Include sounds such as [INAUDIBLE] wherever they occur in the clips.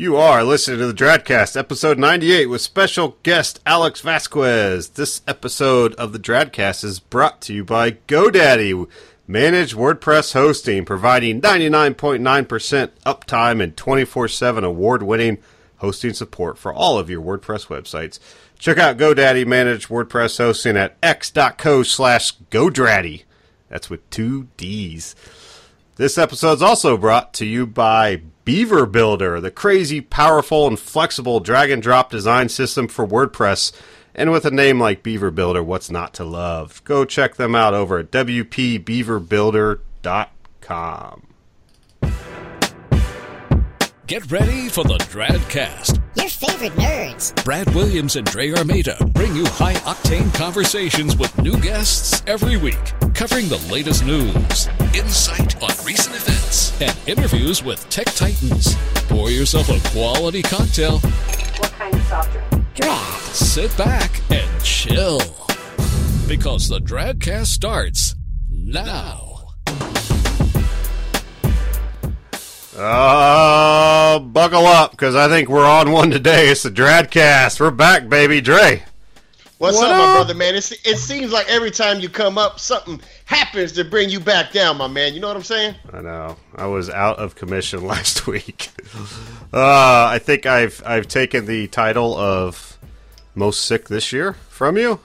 You are listening to the Dradcast, episode 98, with special guest Alex Vasquez. This episode of the Dradcast is brought to you by GoDaddy, managed WordPress hosting, providing 99.9% uptime and 24 7 award winning hosting support for all of your WordPress websites. Check out GoDaddy managed WordPress hosting at x.co slash GoDaddy. That's with two D's. This episode is also brought to you by Beaver Builder, the crazy, powerful, and flexible drag and drop design system for WordPress. And with a name like Beaver Builder, what's not to love? Go check them out over at WPBeaverBuilder.com. Get ready for the Dradcast. Your favorite nerds. Brad Williams and Dre Armeda bring you high octane conversations with new guests every week, covering the latest news, insight on recent events, and interviews with tech titans. Pour yourself a quality cocktail, What kind of soft drink? Drag. sit back, and chill. Because the Dradcast starts now. Uh, buckle up, because I think we're on one today. It's the Dradcast. We're back, baby. Dre. What's What up, my brother, man? It's, it seems like every time you come up, something happens to bring you back down, my man. You know what I'm saying? I know. I was out of commission [LAUGHS] last week. Uh, I think I've I've taken the title of most sick this year from you.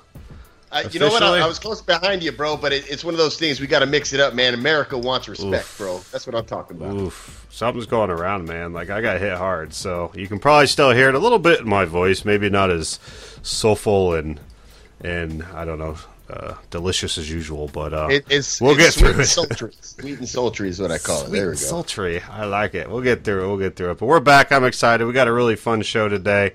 You know what? I, I was close behind you, bro, but it, it's one of those things we got to mix it up, man. America wants respect, bro. That's what I'm talking about. Oof, something's going around, man. Like I got hit hard, so you can probably still hear it a little bit in my voice. Maybe not as soulful and and I don't know, uh, delicious as usual, but uh, It, it's we'll it's get sweet through and it. Sultry. Sweet and sultry is what I call it. Sweet There we go. sultry. I like it. We'll get through it. We'll get through it. But we're back. I'm excited. We got a really fun show today.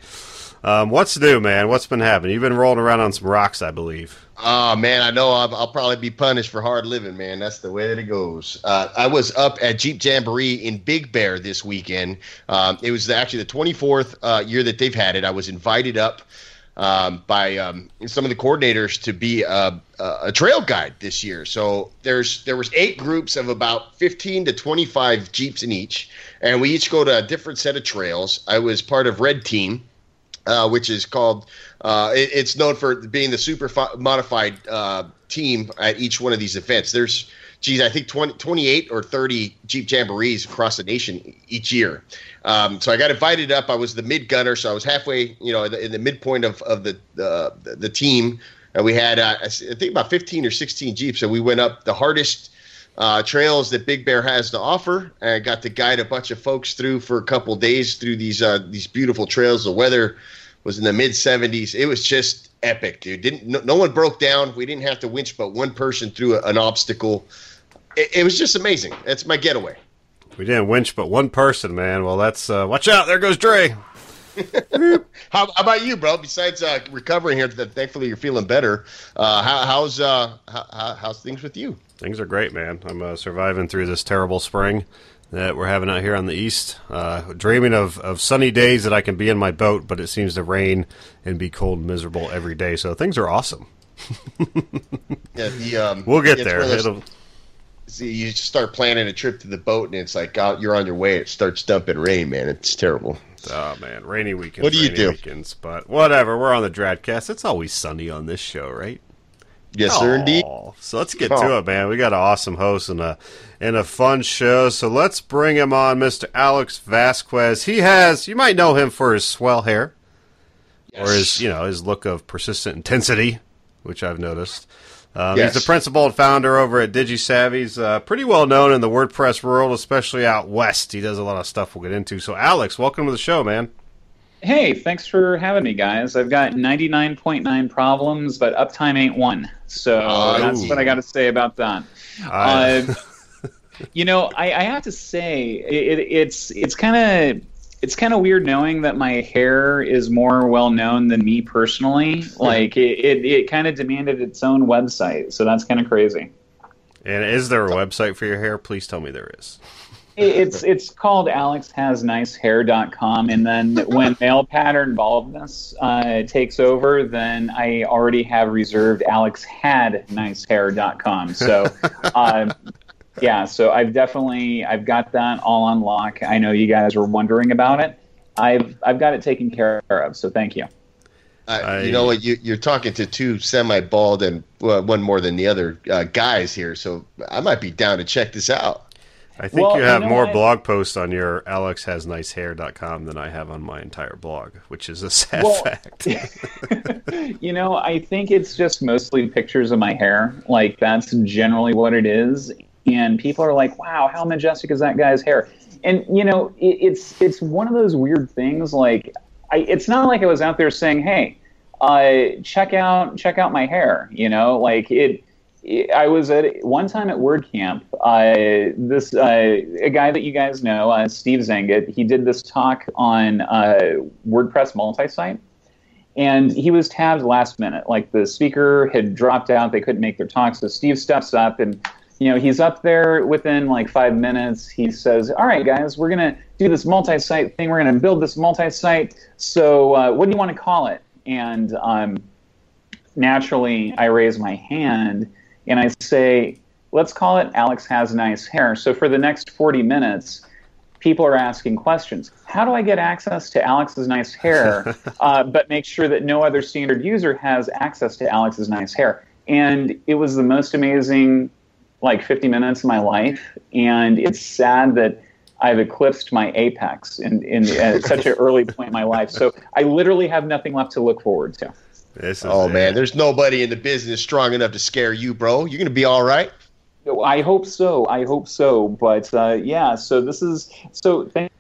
Um, what's new, man? What's been happening? You've been rolling around on some rocks, I believe. Oh man, I know I'll, I'll probably be punished for hard living, man. That's the way that it goes. Uh, I was up at Jeep Jamboree in Big Bear this weekend. Um, it was actually the 24th uh, year that they've had it. I was invited up um, by um, some of the coordinators to be a, a, a trail guide this year. So there's there was eight groups of about 15 to 25 Jeeps in each, and we each go to a different set of trails. I was part of Red Team uh, which is called. Uh, it- it's known for being the super fi- modified uh, team at each one of these events. There's, geez, I think 20, 28 or 30 Jeep Jamborees across the nation each year. Um, so I got invited up. I was the mid gunner, so I was halfway, you know, in the, in the midpoint of, of the, the the team. And we had, uh, I think, about 15 or 16 Jeeps. So we went up the hardest uh, trails that Big Bear has to offer. I got to guide a bunch of folks through for a couple days through these uh, these beautiful trails. The weather was in the mid 70s. It was just epic, dude. Didn't no, no one broke down. We didn't have to winch but one person through an obstacle. It, it was just amazing. That's my getaway. We didn't winch but one person, man. Well, that's uh, watch out. There goes Dre. How, how about you, bro? Besides uh, recovering here, th- thankfully you're feeling better. Uh, how, how's uh, how, how- how's things with you? Things are great, man. I'm uh, surviving through this terrible spring that we're having out here on the east. Uh, dreaming of, of sunny days that I can be in my boat, but it seems to rain and be cold and miserable every day. So things are awesome. [LAUGHS] Yeah, the, um, We'll get there. one of those- It'll, see, you just start planning a trip to the boat, and it's like out, you're on your way. It starts dumping rain, man. It's terrible. oh man, rainy weekends. What do you rainy do? Weekends, but whatever. We're on the Dradcast. It's always sunny on this show, right? Yes, sir, indeed. So let's get Aw. to it, man. We got an awesome host and a and a fun show. So let's bring him on, Mr. Alex Vasquez. He has you might know him for his swell hair or his you know his look of persistent intensity, which I've noticed. Um, Yes. He's the principal and founder over at DigiSavvy. He's uh, pretty well known in the WordPress world, especially out west. He does a lot of stuff we'll get into. So, Alex, welcome to the show, man. Hey, thanks for having me, guys. I've got 99.9 problems, but uptime ain't one. So Oh. that's what I got to say about that. I- Uh, you know, I, I have to say it, it's it's kind of it's kind of weird knowing that my hair is more well known than me personally. Like it, it, it kind of demanded its own website, so that's kind of crazy. and is there a website for your hair? Please tell me there is. It- It's it's called alexhasnicehair.com, and then when [LAUGHS] male pattern baldness uh, takes over, then I already have reserved alexhadnicehair.com. So, um, [LAUGHS] yeah, so I've definitely I've got that all on lock. I know you guys were wondering about it, I've I've got it taken care of. So thank you. Uh, I- you know what? You, you're talking to two semi-bald and well, one more than the other uh, guys here, so I might be down to check this out. I think Well, you you have know more what? blog posts on your alexhasnicehair.com than I have on my entire blog, which is a sad Well- fact. [LAUGHS] You know, I think it's just mostly pictures of my hair. Like that's generally what it is. And people are like, "Wow, how majestic is that guy's hair?" And you know, it, it's it's one of those weird things. Like, I, it's not like I was out there saying, "Hey, uh, check out check out my hair." You know, like it. I was at one time at WordCamp. Uh, this uh, a guy that you guys know, uh, Steve Zehngut. He did this talk on uh, WordPress multi-site and he was tabbed last minute. Like the speaker had dropped out, they couldn't make their talk. So Steve steps up, and you know he's up there within like five minutes. He says, "All right, guys, we're gonna do this multi-site thing. We're gonna build this multi-site. So uh, what do you want to call it?" And um, naturally, I raise my hand and I say, "Let's call it Alex has nice hair." So for the next forty minutes people are asking questions. How do I get access to Alex's nice hair, [LAUGHS] uh, but make sure that no other standard user has access to Alex's nice hair? And it was the most amazing, like 50 minutes of my life. And it's sad that I've eclipsed my apex in, in at [LAUGHS] such an early point in my life. So I literally have nothing left to look forward to. This is Oh it. man, there's nobody in the business strong enough to scare you, bro. You're gonna be all right. I hope so. I hope so. But uh, yeah, so this is so. Thanks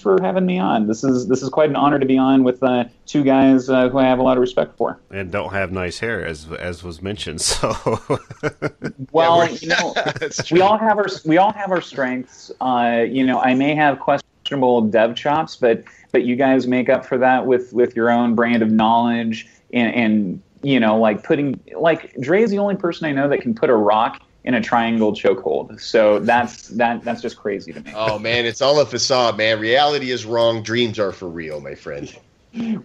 for having me on. This is this is quite an honor to be on with uh, two guys uh, who I have a lot of respect for. and don't have nice hair, as as was mentioned. [LAUGHS] So Well, you know, [LAUGHS] we all have our we all have our strengths. Uh, you know, I may have questionable dev chops, but but you guys make up for that with with your own brand of knowledge and and you know, like putting like Dre's the only person I know that can put a rock in a triangle chokehold. So that's that that's just crazy to me. Oh man, it's all a facade, man. Reality is wrong. Dreams are for real, my friend.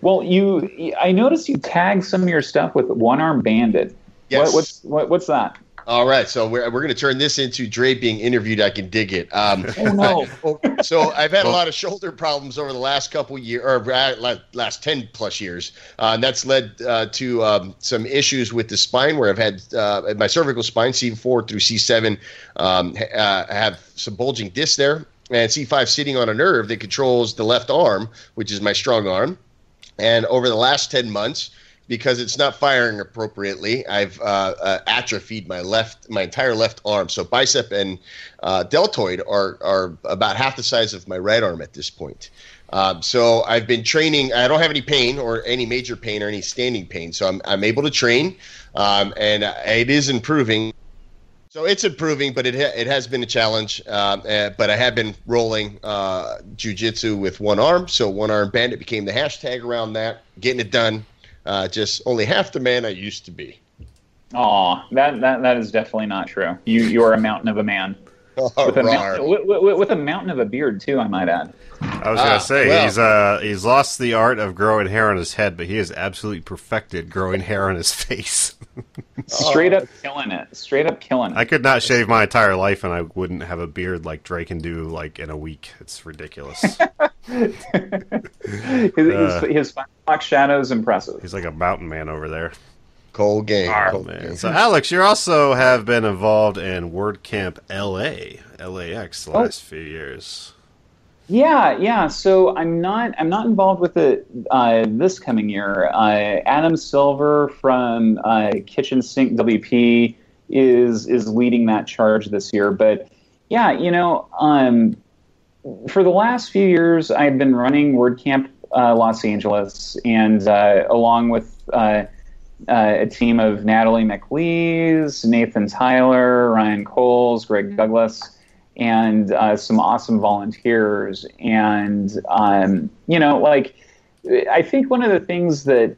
Well, you I noticed you tagged some of your stuff with one arm bandit. Yes. What, what's what, what's that? All right, so we're, we're going to turn this into Dre being interviewed. I can dig it. Um, Oh no. [LAUGHS] so I've had a lot of shoulder problems over the last couple years, or uh, last ten plus years, uh, and that's led uh, to um, some issues with the spine, where I've had uh, my cervical spine, C4 through C7, um, ha- uh, have some bulging discs there, and C5 sitting on a nerve that controls the left arm, which is my strong arm. And over the last 10 months, because it's not firing appropriately, I've uh, uh, atrophied my left, my entire left arm. So bicep and uh, deltoid are, are about half the size of my right arm at this point. Um, so I've been training. I don't have any pain or any major pain or any standing pain. So I'm, I'm able to train, um, and it is improving. So it's improving, but it ha- it has been a challenge. Um, uh, but I have been rolling uh, jujitsu with one arm. So one arm bandit became the hashtag around that. Getting it done. Uh, just only half the man I used to be. Aw, that, that that is definitely not true. You you are a mountain of a man [LAUGHS] with a, mountain, with, with, with a mountain of a beard too. I might add. I was Ah, gonna say well. he's uh he's lost the art of growing hair on his head, but he has absolutely perfected growing hair on his [LAUGHS] face. Straight up killing it. Straight up killing I could not shave my entire life, and I wouldn't have a beard like Drake can do like in a week. It's ridiculous. [LAUGHS] his, Uh. his, his Fox shadow is impressive. he's like a mountain man over there. Cold game. Oh, Cold man. game. So, Alex, you also have been involved in WordCamp LA, LAX, the Oh. last few years. Yeah, yeah. So I'm not I'm not involved with it uh, this coming year. Uh, Adam Silver from uh, Kitchen Sink WP is is leading that charge this year. But yeah, you know, um, for the last few years, I've been running WordCamp uh, Los Angeles, and uh, along with uh, a team of Natalie MacLees, Nathan Tyler, Ryan Coles, Greg Douglas, and uh, some awesome volunteers. And um, you know, like I think one of the things that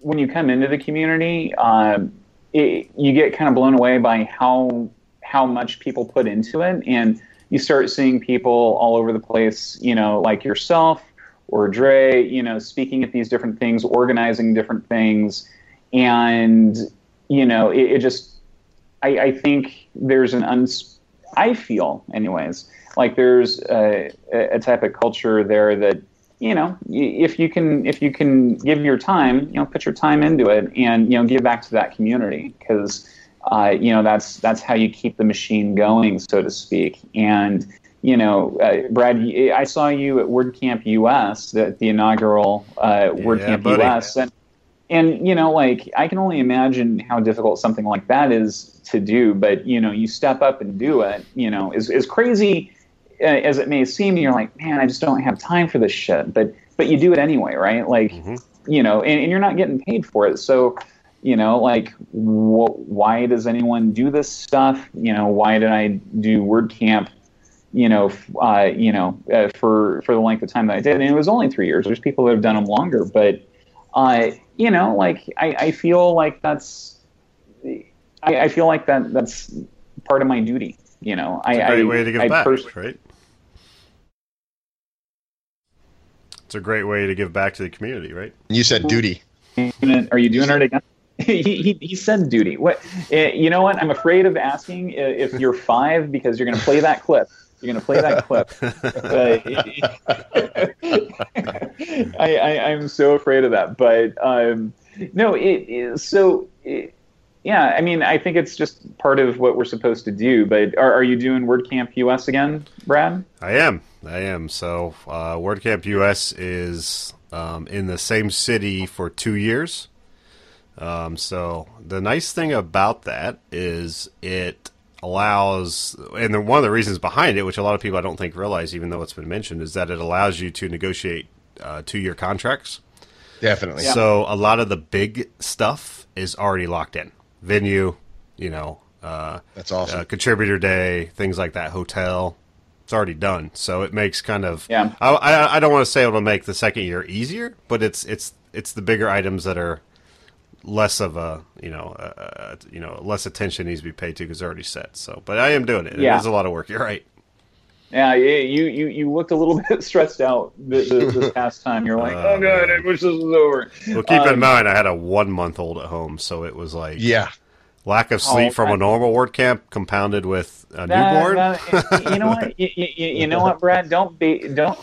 when you come into the community, um, it, you get kind of blown away by how how much people put into it, and you start seeing people all over the place. You know, like yourself or Dre. You know, speaking at these different things, organizing different things, and you know, it, it just. I, I think there's an uns. I feel, anyways, like there's a, a type of culture there that you know, if you can if you can give your time, you know, put your time into it, and you know, give back to that community because. Uh, you know that's that's how you keep the machine going, so to speak. And you know, uh, Brad, I saw you at WordCamp US, the, the inaugural uh, WordCamp buddy. US, and and you know, like I can only imagine how difficult something like that is to do. But you know, you step up and do it. You know, as as crazy uh, as it may seem, you're like, man, I just don't have time for this shit. But but you do it anyway, right? Like, you know, and, and you're not getting paid for it, so you know like wh- why does anyone do this stuff you know why did i do wordcamp you know f- uh, you know uh, for for the length of time that i did and it was only three years there's people that have done them longer but uh, you know like I, I feel like that's I, I feel like that that's part of my duty you know I, It's a great I, way to give I back, pers- right? It's a great way to give back to the community, right? You said duty. Are you doing it again? [LAUGHS] he, he, he said duty. What? Uh, you know what? I'm afraid of asking if you're five because you're going to play that clip. You're going to play that clip. [LAUGHS] [LAUGHS] I, I, I'm so afraid of that. But um, no, it is so. It, yeah, I mean, I think it's just part of what we're supposed to do. But are, are you doing WordCamp US again, Brad? I am. I am. So, uh, WordCamp US is um, in the same city for two years. Um, so, the nice thing about that is it allows, and the, one of the reasons behind it, which a lot of people I don't think realize, even though it's been mentioned, is that it allows you to negotiate uh, two year contracts. Definitely. So a lot of the big stuff is already locked in. Venue, you know, uh, That's awesome. uh, contributor day, things like that. Hotel, it's already done. So it makes kind of. Yeah. I, I, I don't want to say it'll make the second year easier, but it's it's it's the bigger items that are less of a you know uh, you know less attention needs to be paid to because they're already set. So, but I am doing it. Yeah. It is a lot of work. You're right. Yeah, yeah, you, you, you looked a little [LAUGHS] bit stressed out this, this [LAUGHS] past time. You're like, oh god, I wish this was over. Well, keep in Um, mind, I had a one month old at home, so it was like yeah. lack of sleep Oh, from a normal WordCamp compounded with a That- newborn. that- you know what? You, you, you know what, [LAUGHS] Brad? Don't be don't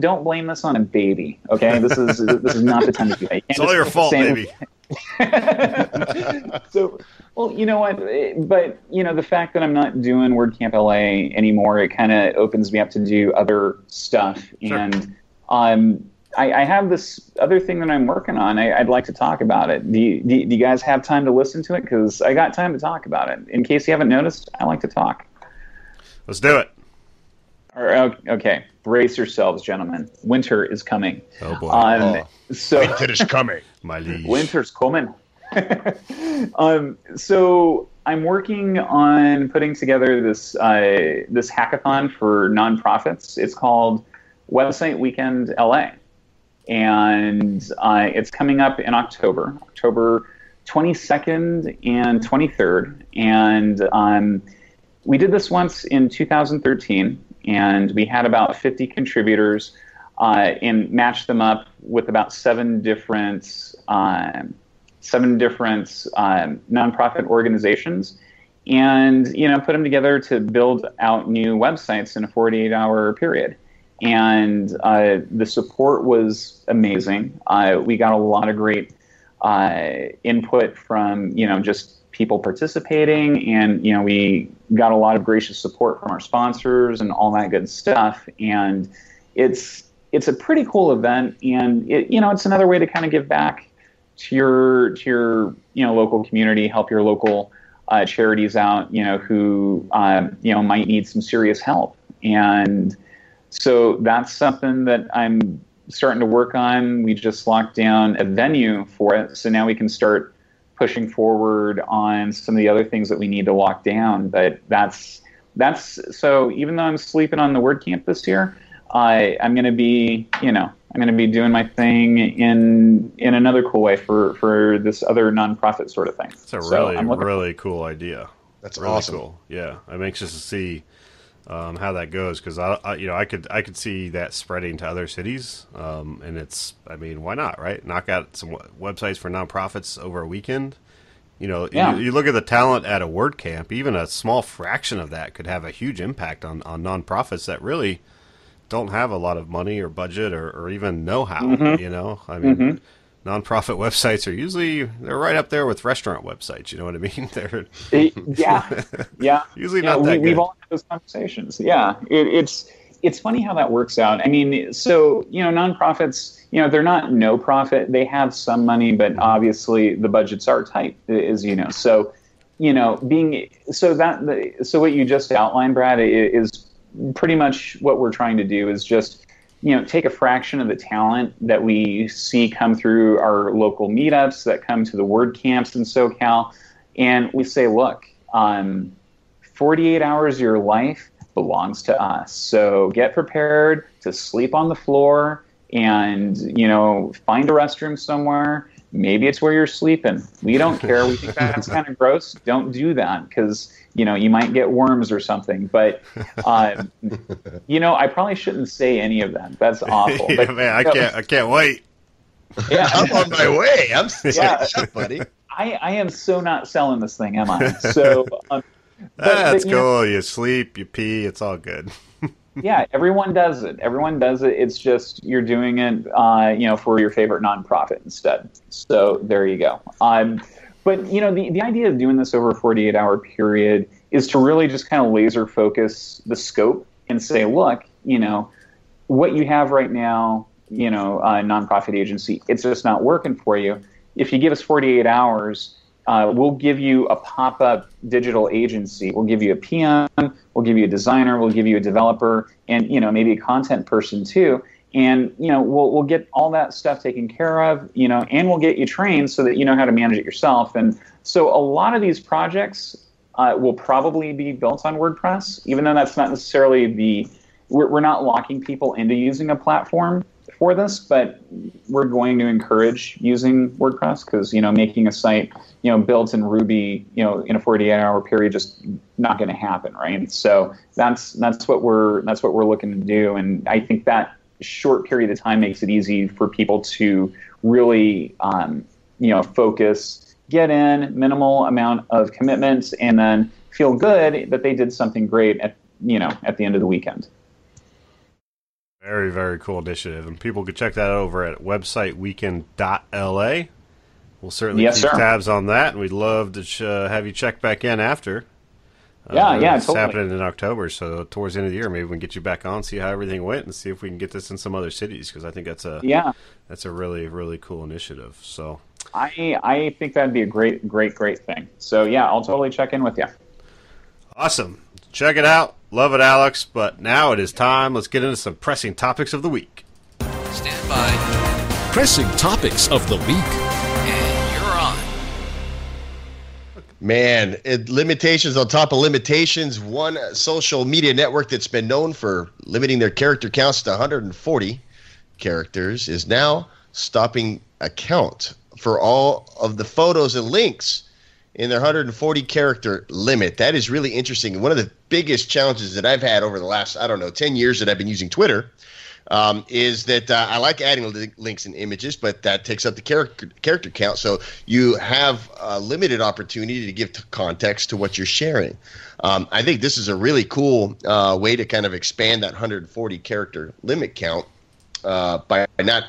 don't blame this on a baby. Okay, this is this is not the time to do that. It's all your fault, say- baby. [LAUGHS] so, well, you know what? But you know, the fact that I'm not doing WordCamp LA anymore, it kind of opens me up to do other stuff. Sure. And um, I, I have this other thing that I'm working on. I, I'd like to talk about it. Do you, do, do you guys have time to listen to it? Because I got time to talk about it. In case you haven't noticed, I like to talk. Let's do it. Or, okay, brace yourselves, gentlemen. Winter is coming. Oh boy, Um, so Winter is coming. [LAUGHS] my liege. Winter's coming. [LAUGHS] um, so I'm working on putting together this uh, this hackathon for nonprofits. It's called Website Weekend LA, and uh, it's coming up in October, October 22nd and 23rd. And um, we did this once in 2013, and we had about 50 contributors uh, and matched them up with about seven different um, seven different um, nonprofit organizations, and you know put them together to build out new websites in a 48 hour period. And uh, the support was amazing. Uh, we got a lot of great uh, input from you know just people participating, and you know we got a lot of gracious support from our sponsors and all that good stuff. And it's it's a pretty cool event, and it, you know it's another way to kind of give back to your to your you know local community, help your local uh, charities out, you know who um, you know might need some serious help, and so that's something that I'm starting to work on. We just locked down a venue for it, so now we can start pushing forward on some of the other things that we need to lock down. But that's that's so even though I'm sleeping on the WordCamp this year, I I'm going to be you know I'm going to be doing my thing in in another cool way for for this other nonprofit sort of thing. It's a So really I'm really cool idea. That's really awesome. cool. Yeah, I'm anxious to see um, how that goes because I, I, you know, I could I could see that spreading to other cities, um, and it's, I mean, why not, right? Knock out some websites for nonprofits over a weekend. You know, Yeah. you, you look at the talent at a WordCamp, even a small fraction of that could have a huge impact on on nonprofits that really don't have a lot of money or budget or, or even know how. Mm-hmm. You know, I mean, nonprofit websites are usually they're right up there with restaurant websites. You know what I mean? [LAUGHS] They're It- yeah, yeah. [LAUGHS] Usually Yeah, not that we, We've all had those conversations. Yeah, it, it's it's funny how that works out. I mean, so you know, nonprofits, you know, they're not no profit. They have some money, but obviously the budgets are tight, as you know. So, you know, being so that so what you just outlined, Brad, is pretty much what we're trying to do is just you know take a fraction of the talent that we see come through our local meetups that come to the word camps in SoCal, and we say, look, um, 48 hours of your life belongs to us. So get prepared to sleep on the floor and, you know, find a restroom somewhere. Maybe it's where you're sleeping. We don't [LAUGHS] care. We think that's kind of gross. Don't do that because, you know, you might get worms or something. But, um, [LAUGHS] you know, I probably shouldn't say any of that. That's awful. [LAUGHS] yeah, But, man, I can't I can't wait. Yeah, I'm on my way. I'm Yeah. yeah, buddy. I, I am so not selling this thing, am I? So, um, but- That's but, you know, cool. You sleep, you pee, it's all good. Yeah, everyone does it. Everyone does it. It's just you're doing it, uh, you know, for your favorite nonprofit instead. So there you go. Um, but you know, the the idea of doing this over a 48 hour period is to really just kind of laser focus the scope and say, look, you know, what you have right now, you know, a nonprofit agency, it's just not working for you. If you give us 48 hours, uh, we'll give you a pop-up digital agency. We'll give you a PM. We'll give you a designer. We'll give you a developer, and you know maybe a content person too. And you know we'll we'll get all that stuff taken care of. You know, and we'll get you trained so that you know how to manage it yourself. And so a lot of these projects uh, will probably be built on WordPress, even though that's not necessarily the we're, we're not locking people into using a platform for this, but we're going to encourage using WordPress because you know making a site you know built in Ruby you know in a 48 hour period just not going to happen, right? So that's that's what we're that's what we're looking to do, and I think that short period of time makes it easy for people to really um, you know focus, get in minimal amount of commitments, and then feel good that they did something great at you know at the end of the weekend. Very, very cool initiative. And people can check that over at websiteweekend.la. We'll certainly Yes, keep sir. tabs on that, and we'd love to ch- uh, have you check back in after. Yeah, yeah, it's totally. happening in October, so towards the end of the year, maybe we can get you back on, see how everything went, and see if we can get this in some other cities because I think that's a Yeah, that's a really, really cool initiative. So I I think that'd be a great great great thing. So yeah, I'll totally check in with you. awesome! Check it out, love it, Alex. But now it is time. Let's get into some pressing topics of the week. Stand by. Pressing topics of the week. And you're on. Man, it, limitations on top of limitations. One social media network that's been known for limiting their character counts to 140 characters is now stopping account for all of the photos and links in their 140 character limit. That is really interesting. One of the biggest challenges that I've had over the last, I don't know, 10 years that I've been using Twitter um, is that uh, I like adding li- links and images, but that takes up the character character count. So you have a limited opportunity to give t- context to what you're sharing. Um, I think this is a really cool uh, way to kind of expand that 140 character limit count uh, by not,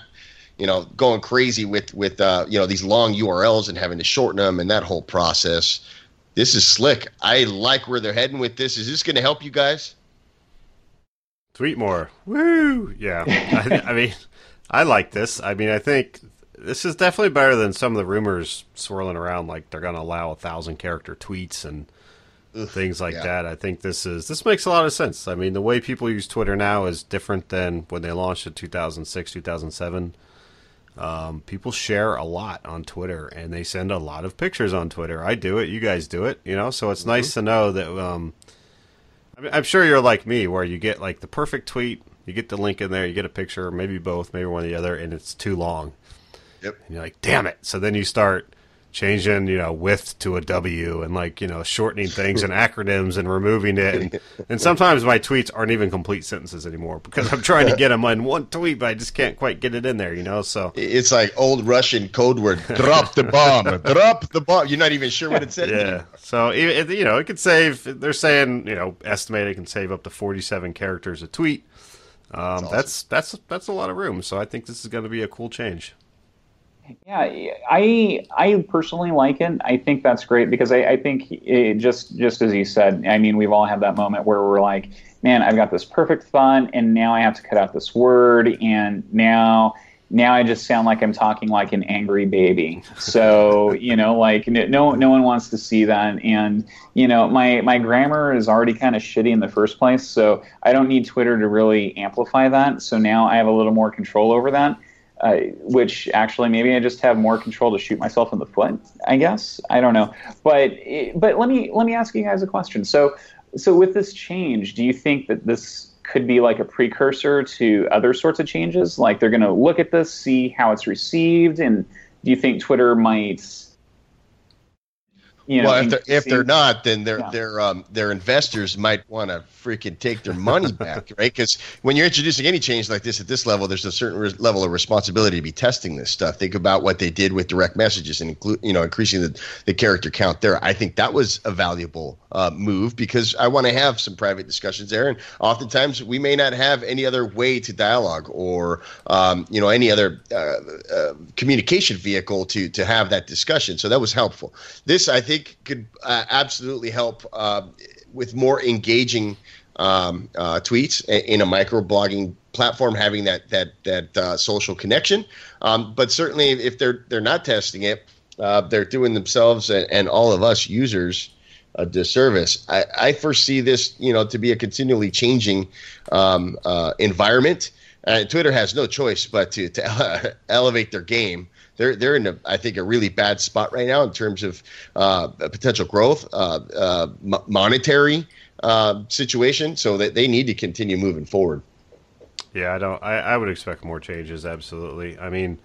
you know, going crazy with with uh, you know these long URLs and having to shorten them and that whole process. This is slick. I like where they're heading with this. Is this going to help you guys? Tweet more. Woo! Yeah. [LAUGHS] I, I mean, I like this. I mean, I think this is definitely better than some of the rumors swirling around, like they're going to allow a thousand character tweets and things like yeah. that. I think this is this makes a lot of sense. I mean, the way people use Twitter now is different than when they launched in 2006, 2007. Um, people share a lot on Twitter, and they send a lot of pictures on Twitter. I do it. You guys do it. You know, so it's nice to know that. Um, I mean, I'm sure you're like me, where you get like the perfect tweet, you get the link in there, you get a picture, maybe both, maybe one or the other, and it's too long. Yep. And you're like, damn it. So then you start changing, you know, width to a W and like, you know, shortening things and acronyms and removing it. And, and [LAUGHS] sometimes my tweets aren't even complete sentences anymore because I'm trying to get them in one tweet, but I just can't quite get it in there, you know? So It's like old Russian code word. Drop the bomb. Drop the bomb. You're not even sure what it said. yeah. So, it, you know, it could save, they're saying, you know, estimated it can save up to 47 characters a tweet. Um, that's, awesome. that's that's that's a lot of room. So I think this is going to be a cool change. Yeah, I I personally like it. I think that's great because I, I think it, just just as you said, I mean, we've all had that moment where we're like, man, I've got this perfect font, and now I have to cut out this word, and now now I just sound like I'm talking like an angry baby. So you know, like no no one wants to see that, and you know, my my grammar is already kind of shitty in the first place, so I don't need Twitter to really amplify that. So now I have a little more control over that uh, which actually maybe I just have more control to shoot myself in the foot. I guess I don't know, but but let me let me ask you guys a question. So so with this change, do you think that this could be like a precursor to other sorts of changes? Like they're going to look at this, see how it's received, and do you think Twitter might you know, well, if they're, if they're not, then their yeah. their um, their investors might want to freaking take their money back, [LAUGHS] right? Because when you're introducing any change like this at this level, there's a certain re- level of responsibility to be testing this stuff. Think about what they did with direct messages and include, you know, increasing the, the character count there. I think that was a valuable uh, move because I want to have some private discussions there, and oftentimes we may not have any other way to dialogue or um, you know any other uh, uh, communication vehicle to to have that discussion. So that was helpful. This I think think could uh, absolutely help uh, with more engaging um, uh, tweets in a microblogging platform, having that that that uh, social connection. Um, but certainly, if they're they're not testing it, uh, they're doing themselves and, and, all of us users a disservice. I, I, foresee this, you know, to be a continually changing um, uh, environment. Twitter has no choice but to to [LAUGHS] elevate their game they're they're in a I think a really bad spot right now in terms of uh, potential growth, uh, uh, monetary uh, situation. So that they need to continue moving forward. Yeah, I don't. I, I would expect more changes. Absolutely. I mean,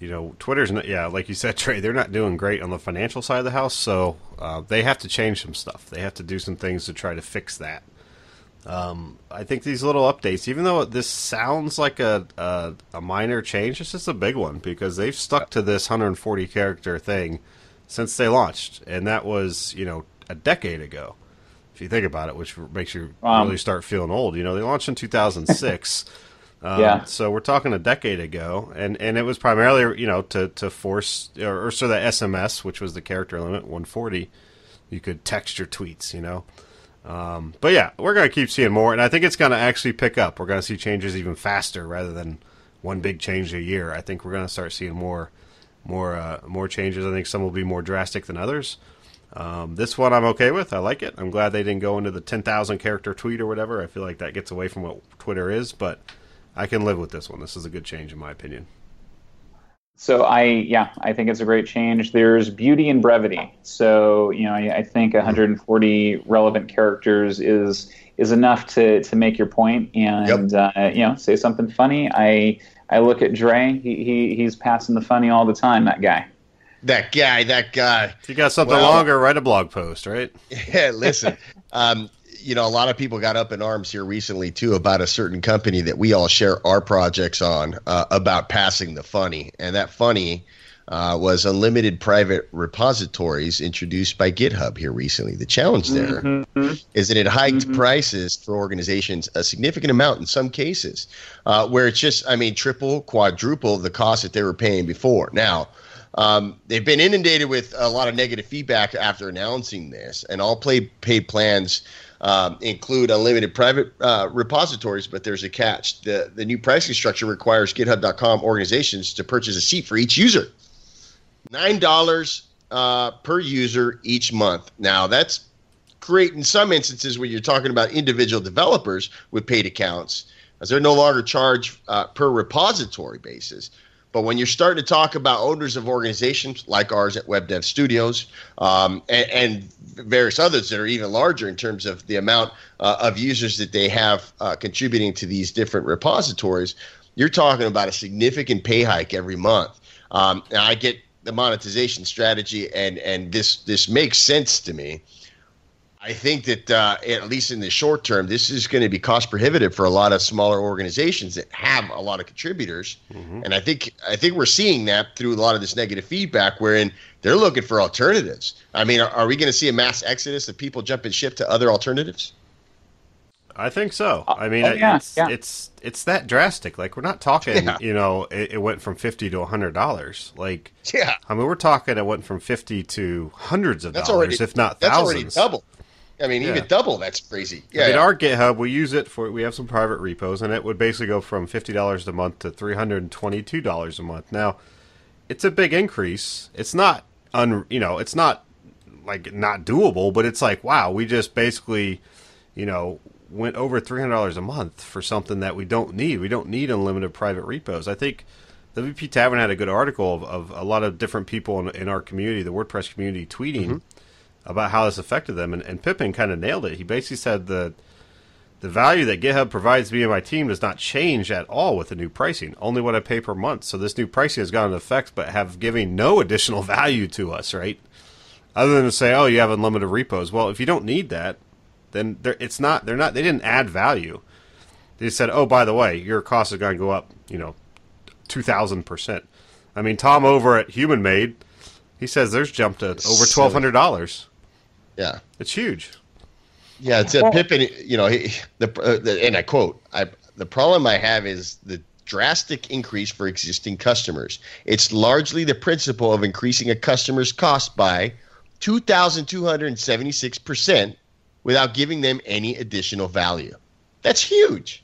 you know, Twitter's not. Yeah, like you said, [LAUGHS] Dre, they're not doing great on the financial side of the house. So uh, they have to change some stuff. They have to do some things to try to fix that. Um, I think these little updates, even though this sounds like a, a, a minor change, it's just a big one because they've stuck to this 140 character thing since they launched, and that was you know a decade ago. If you think about it, which makes you um, really start feeling old. You know, they launched in 2006. [LAUGHS] Um, yeah. So we're talking a decade ago, and, and it was primarily you know to to force or, or so the SMS, which was the character limit 140, you could text your tweets. You know, um, but yeah, we're going to keep seeing more, and I think it's going to actually pick up. We're going to see changes even faster rather than one big change a year. I think we're going to start seeing more, more, uh, more changes. I think some will be more drastic than others. Um, this one I'm okay with. I like it. I'm glad they didn't go into the 10,000 character tweet or whatever. I feel like that gets away from what Twitter is, but I can live with this one. This is a good change in my opinion. So I yeah I think it's a great change. There's beauty in brevity. So you know I, I think 140 relevant characters is is enough to to make your point and yep. uh, you know say something funny. I I look at Dre. He, he he's passing the funny all the time. That guy. That guy. That guy. If you got something well, longer, write a blog post, right? [LAUGHS] Yeah. Listen. um, you know, a lot of people got up in arms here recently too about a certain company that we all share our projects on uh, about passing the funny, and that funny uh, was unlimited private repositories introduced by GitHub here recently. The challenge there mm-hmm. is that it hiked mm-hmm. prices for organizations a significant amount in some cases, uh, where it's just, I mean, triple, quadruple the cost that they were paying before. Now. Um, they've been inundated with a lot of negative feedback after announcing this, and all play paid plans um, include unlimited private uh, repositories, but there's a catch. The, the new pricing structure requires GitHub.com organizations to purchase a seat for each user. $9 uh, per user each month. Now, that's great in some instances when you're talking about individual developers with paid accounts, as they're no longer charged uh, per repository basis. But when you're starting to talk about owners of organizations like ours at WebDevStudios um, and, and, various others that are even larger in terms of the amount uh, of users that they have uh, contributing to these different repositories, you're talking about a significant pay hike every month. Um, and I get the monetization strategy, and and this this makes sense to me. I think that uh, at least in the short term, this is going to be cost prohibitive for a lot of smaller organizations that have a lot of contributors, mm-hmm. and I think I think we're seeing that through a lot of this negative feedback, wherein they're looking for alternatives. I mean, are, are we going to see a mass exodus of people jumping ship to other alternatives? I think so. I mean, oh, yeah, it's, yeah. it's it's that drastic. Like we're not talking, Yeah. you know, it, it went from fifty to hundred dollars. Like, Yeah. I mean, we're talking it went from fifty to hundreds of That's dollars, already if not thousands. That's already double. I mean, Yeah. even double. That's crazy. Yeah. in our GitHub, we use it for we have some private repos, and it would basically go from fifty dollars a month to three hundred and twenty-two dollars a month. Now, it's a big increase. It's not un, you know, it's not like not doable, but it's like wow, we just basically, you know, went over three hundred dollars a month for something that we don't need. We don't need unlimited private repos. I think. WP Tavern had a good article of, of a lot of different people in, in our community, the WordPress community, tweeting about how this affected them, and, and Pippin kind of nailed it. He basically said the the value that GitHub provides me and my team does not change at all with the new pricing, only what I pay per month. So this new pricing has gone into effect, but have given no additional [LAUGHS] value to us, right? Other than to say, oh, you have unlimited repos. Well, if you don't need that, then it's not. They're not. They didn't add value. They said, oh, by the way, your cost is going to go up. You know, two thousand percent. I mean, Tom over at Human Made, he says there's jumped to over twelve hundred dollars. Yeah. It's huge. Yeah, it's a Pippin. You know, he, the, uh, the and I quote: "I the problem I have is the drastic increase for existing customers. It's largely the principle of increasing a customer's cost by two thousand two hundred and seventy six percent without giving them any additional value. That's huge.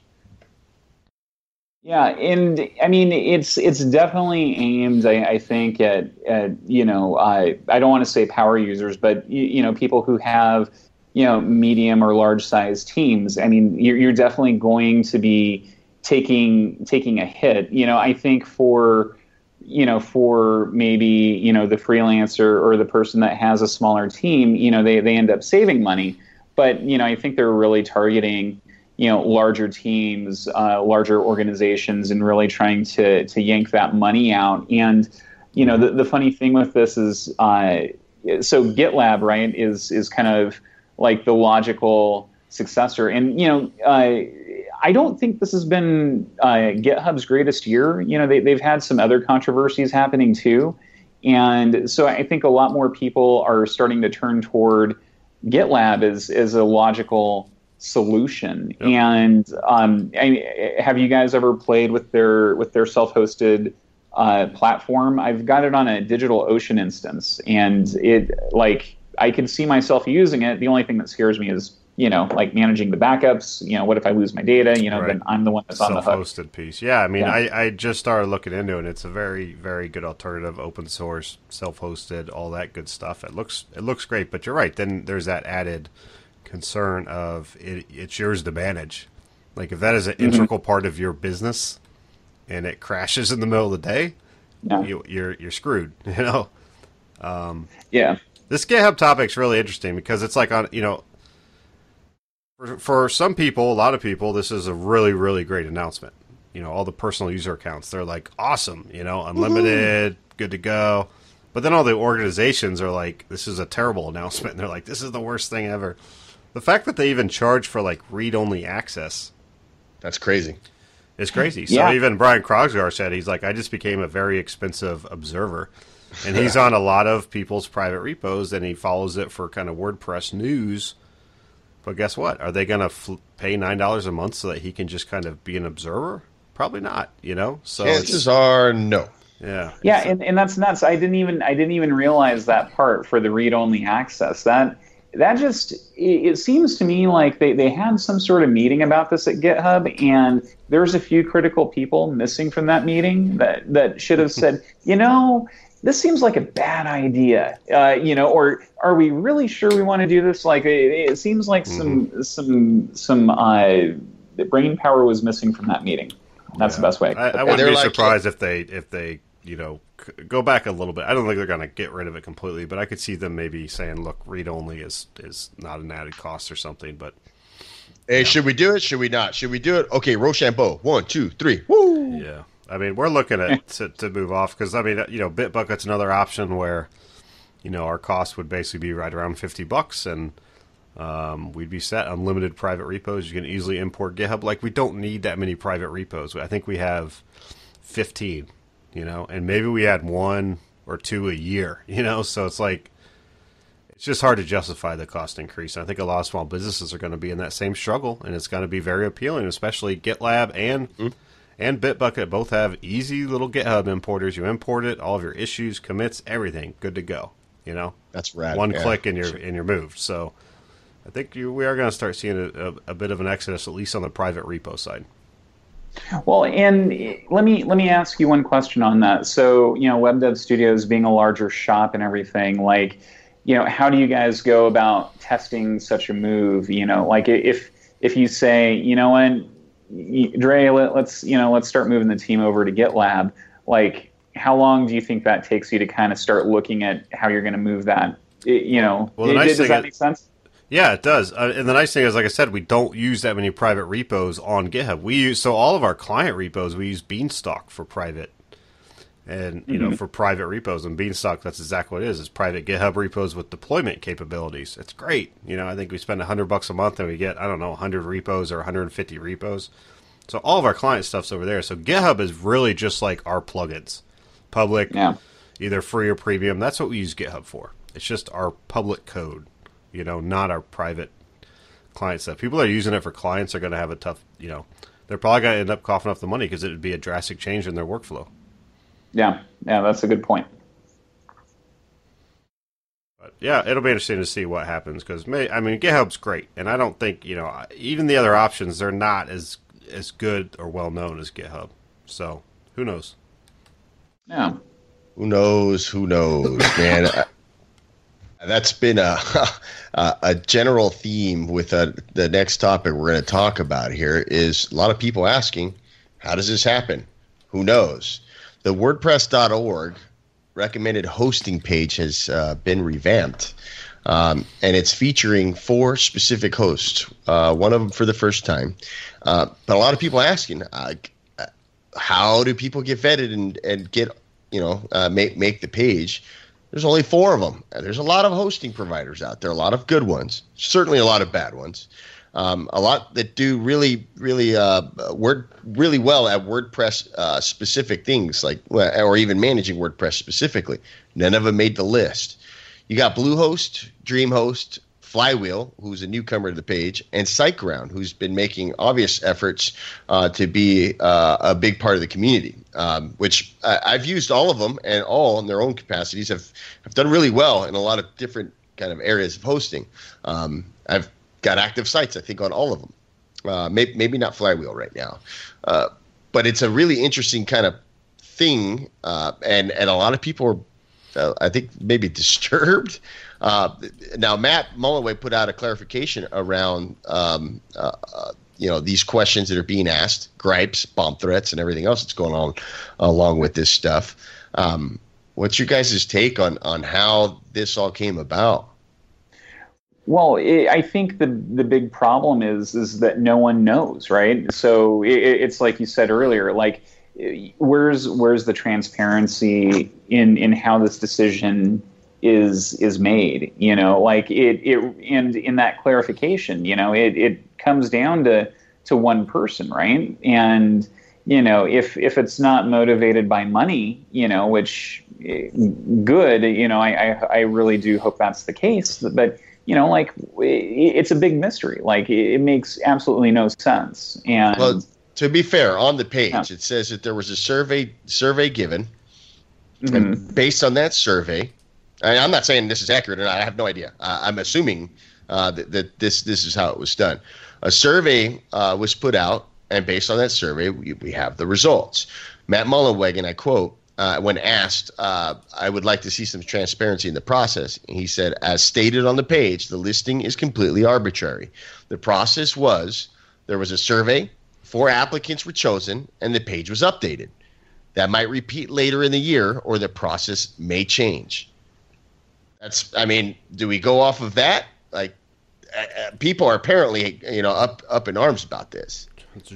Yeah, and I mean it's it's definitely aimed, I, I think, at, at you know I I don't want to say power users, but you, you know people who have you know medium or large size teams. I mean you're you're definitely going to be taking taking a hit. You know I think for you know for maybe you know the freelancer or the person that has a smaller team, you know they they end up saving money, but you know I think they're really targeting you know larger teams, uh, larger organizations, and really trying to to yank that money out. And you know the the funny thing with this is, uh, so GitLab right is is kind of like the logical successor. And you know uh, I don't think this has been uh, GitHub's greatest year. You know they they've had some other controversies happening too. And so I think a lot more people are starting to turn toward GitLab as, as a logical solution. And um, I, have you guys ever played with their with their self hosted uh, platform? I've got it on a Digital Ocean instance, and it like I can see myself using it. The only thing that scares me is you know like managing the backups. You know, what if I lose my data? You know, Right. then I'm the one that's on the hook. self-hosted piece. Yeah, I mean, Yeah. I, I just started looking into it. and It's a very, very good alternative, open source, self-hosted, all that good stuff. It looks, it looks great. But you're right. Then there's that added concern of it, it's yours to manage. Like if that is an Mm-hmm. integral part of your business, and it crashes in the middle of the day, Yeah. you, you're you're screwed. [LAUGHS] You know. Yeah. This GitHub topic's really interesting because it's like on you know for, for some people, a lot of people, this is a really really great announcement. You know, all the personal user accounts, they're like awesome, you know, unlimited, good to go. But then all the organizations are like, this is a terrible [LAUGHS] announcement. And they're like, this is the worst thing ever. The fact that they even charge for like read only access That's crazy. It's crazy. So Yeah. even Brian Krogsgard said he's like, I just became a very expensive observer, and he's on a lot of people's private repos, and he follows it for kind of WordPress news. But guess what? Are they going to fl- pay nine dollars a month so that he can just kind of be an observer? Probably not. You know. So it's- Chances are no. yeah, Yeah, and, and that's nuts. I didn't even I didn't even realize that part for the read only access. That that just it, it seems to me like they, they had some sort of meeting about this at GitHub and there's a few critical people missing from that meeting that, that should have said, [LAUGHS] you know, this seems like a bad idea. Uh, you know, or are we really sure we want to do this? Like it, it seems like some some some uh, brain power was missing from that meeting. That's the best way. I, I they're wouldn't be like- surprised if they if they you know c- go back a little bit. I don't think they're going to get rid of it completely, but I could see them maybe saying, "Look, read only is is not an added cost or something." But Hey, should we do it? Should we not? Should we do it? Okay, Rochambeau. One, two, three. Woo! Yeah, I mean, we're looking at [LAUGHS] to, to move off because I mean, you know, Bitbucket's another option where you know our cost would basically be right around fifty bucks, and um, we'd be set unlimited private repos. You can easily import GitHub. Like we don't need that many private repos. I think we have fifteen, you know, and maybe we add one or two a year, [LAUGHS] you know. So it's like it's just hard to justify the cost increase. I think a lot of small businesses are going to be in that same struggle, and it's going to be very appealing, especially GitLab and mm-hmm. and Bitbucket both have easy little GitHub importers. You import it, all of your issues, commits, everything, good to go. You know, that's rad. One yeah. click and you're and you're moved. So, I think you, we are going to start seeing a, a, a bit of an exodus, at least on the private repo side. Well, and let me let me ask you one question on that. So, you know, WebDevStudios being a larger shop and everything, like you know, how do you guys go about testing such a move? You know, like if if you say, you know what, Dre, let, us you know let's start moving the team over to GitLab. Like, how long do you think that takes you to kind of start looking at how you're going to move that? It, you know, well, the nice does that make sense? Yeah, it does. Uh, and the nice thing is, like I said, we don't use that many private repos on GitHub. We use so all of our client repos we use Beanstalk for private and you mm-hmm. know for private repos. And beanstalk that's exactly what it is. It's private github repos with deployment capabilities. It's great. You know i think we spend 100 bucks a month and we get i don't know 100 repos or 150 repos. So all of our client stuff's over there. So github is really just like our plugins. Public yeah. either free or premium. That's what we use github for. It's just our public code you know not our private client stuff people that are using it for clients are going to have a tough you know they're probably going to end up coughing up the money because it would be a drastic change in their workflow yeah, yeah, that's a good point. But yeah, it'll be interesting to see what happens because I mean GitHub's great, and I don't think you know even the other options they're not as as good or well known as GitHub. So who knows? Yeah. Who knows? Who knows, man? [LAUGHS] that's been [LAUGHS] a a general theme with uh, the next topic we're going to talk about here. Is a lot of people asking, how does this happen? Who knows? the WordPress.org recommended hosting page has uh, been revamped. Um, and it's featuring four specific hosts, uh, one of them for the first time. Uh, but a lot of people asking, uh, how do people get vetted and, and get, you know, make, make the page? There's only four of them. There's a lot of hosting providers out there, a lot of good ones, certainly a lot of bad ones um, a lot that do really, really uh, work really well at WordPress uh, specific things, like or even managing WordPress specifically. None of them made the list. You got Bluehost, DreamHost, Flywheel, who's a newcomer to the page, and SiteGround, who's been making obvious efforts uh, to be uh, a big part of the community. Um, which I, have used all of them, and all in their own capacities have have done really well in a lot of different kind of areas of hosting. Um, I've got active sites, I think, on all of them. Uh, maybe, maybe not Flywheel right now, uh, but it's a really interesting kind of thing, uh, and and a lot of people are, uh, I think, maybe [LAUGHS] disturbed. Uh, now, Matt Mullenweg put out a clarification around. Um, uh, you know these questions that are being asked, gripes, bomb threats, and everything else that's going on along with this stuff. Um, what's your guys' take on on how this all came about? Well, it, I think the the big problem is is that no one knows, right? So it, it's like you said earlier, like where's where's the transparency in in how this decision is is made? You know, like it it and in that clarification, you know, it it comes down to to one person, right? And you know, if if it's not motivated by money, you know, which good, you know, I I, I really do hope that's the case, but you know, like it's a big mystery. Like it makes absolutely no sense. And well, to be fair, on the page yeah. it says that there was a survey survey given, mm-hmm. and based on that survey, I, am not saying this is accurate, and I have no idea. Uh, I'm assuming uh, that, that, this this is how it was done. A survey uh, was put out, and based on that survey, we, we have the results. Matt Mullenweg, and I quote, uh, when asked, uh, I would like to see some transparency in the process. He said, as stated on the page, the listing is completely arbitrary. The process was there was a survey, four applicants were chosen, and the page was updated. That might repeat later in the year, or the process may change. That's, I mean, do we go off of that? Like, uh, people are apparently, you know, up up in arms about this.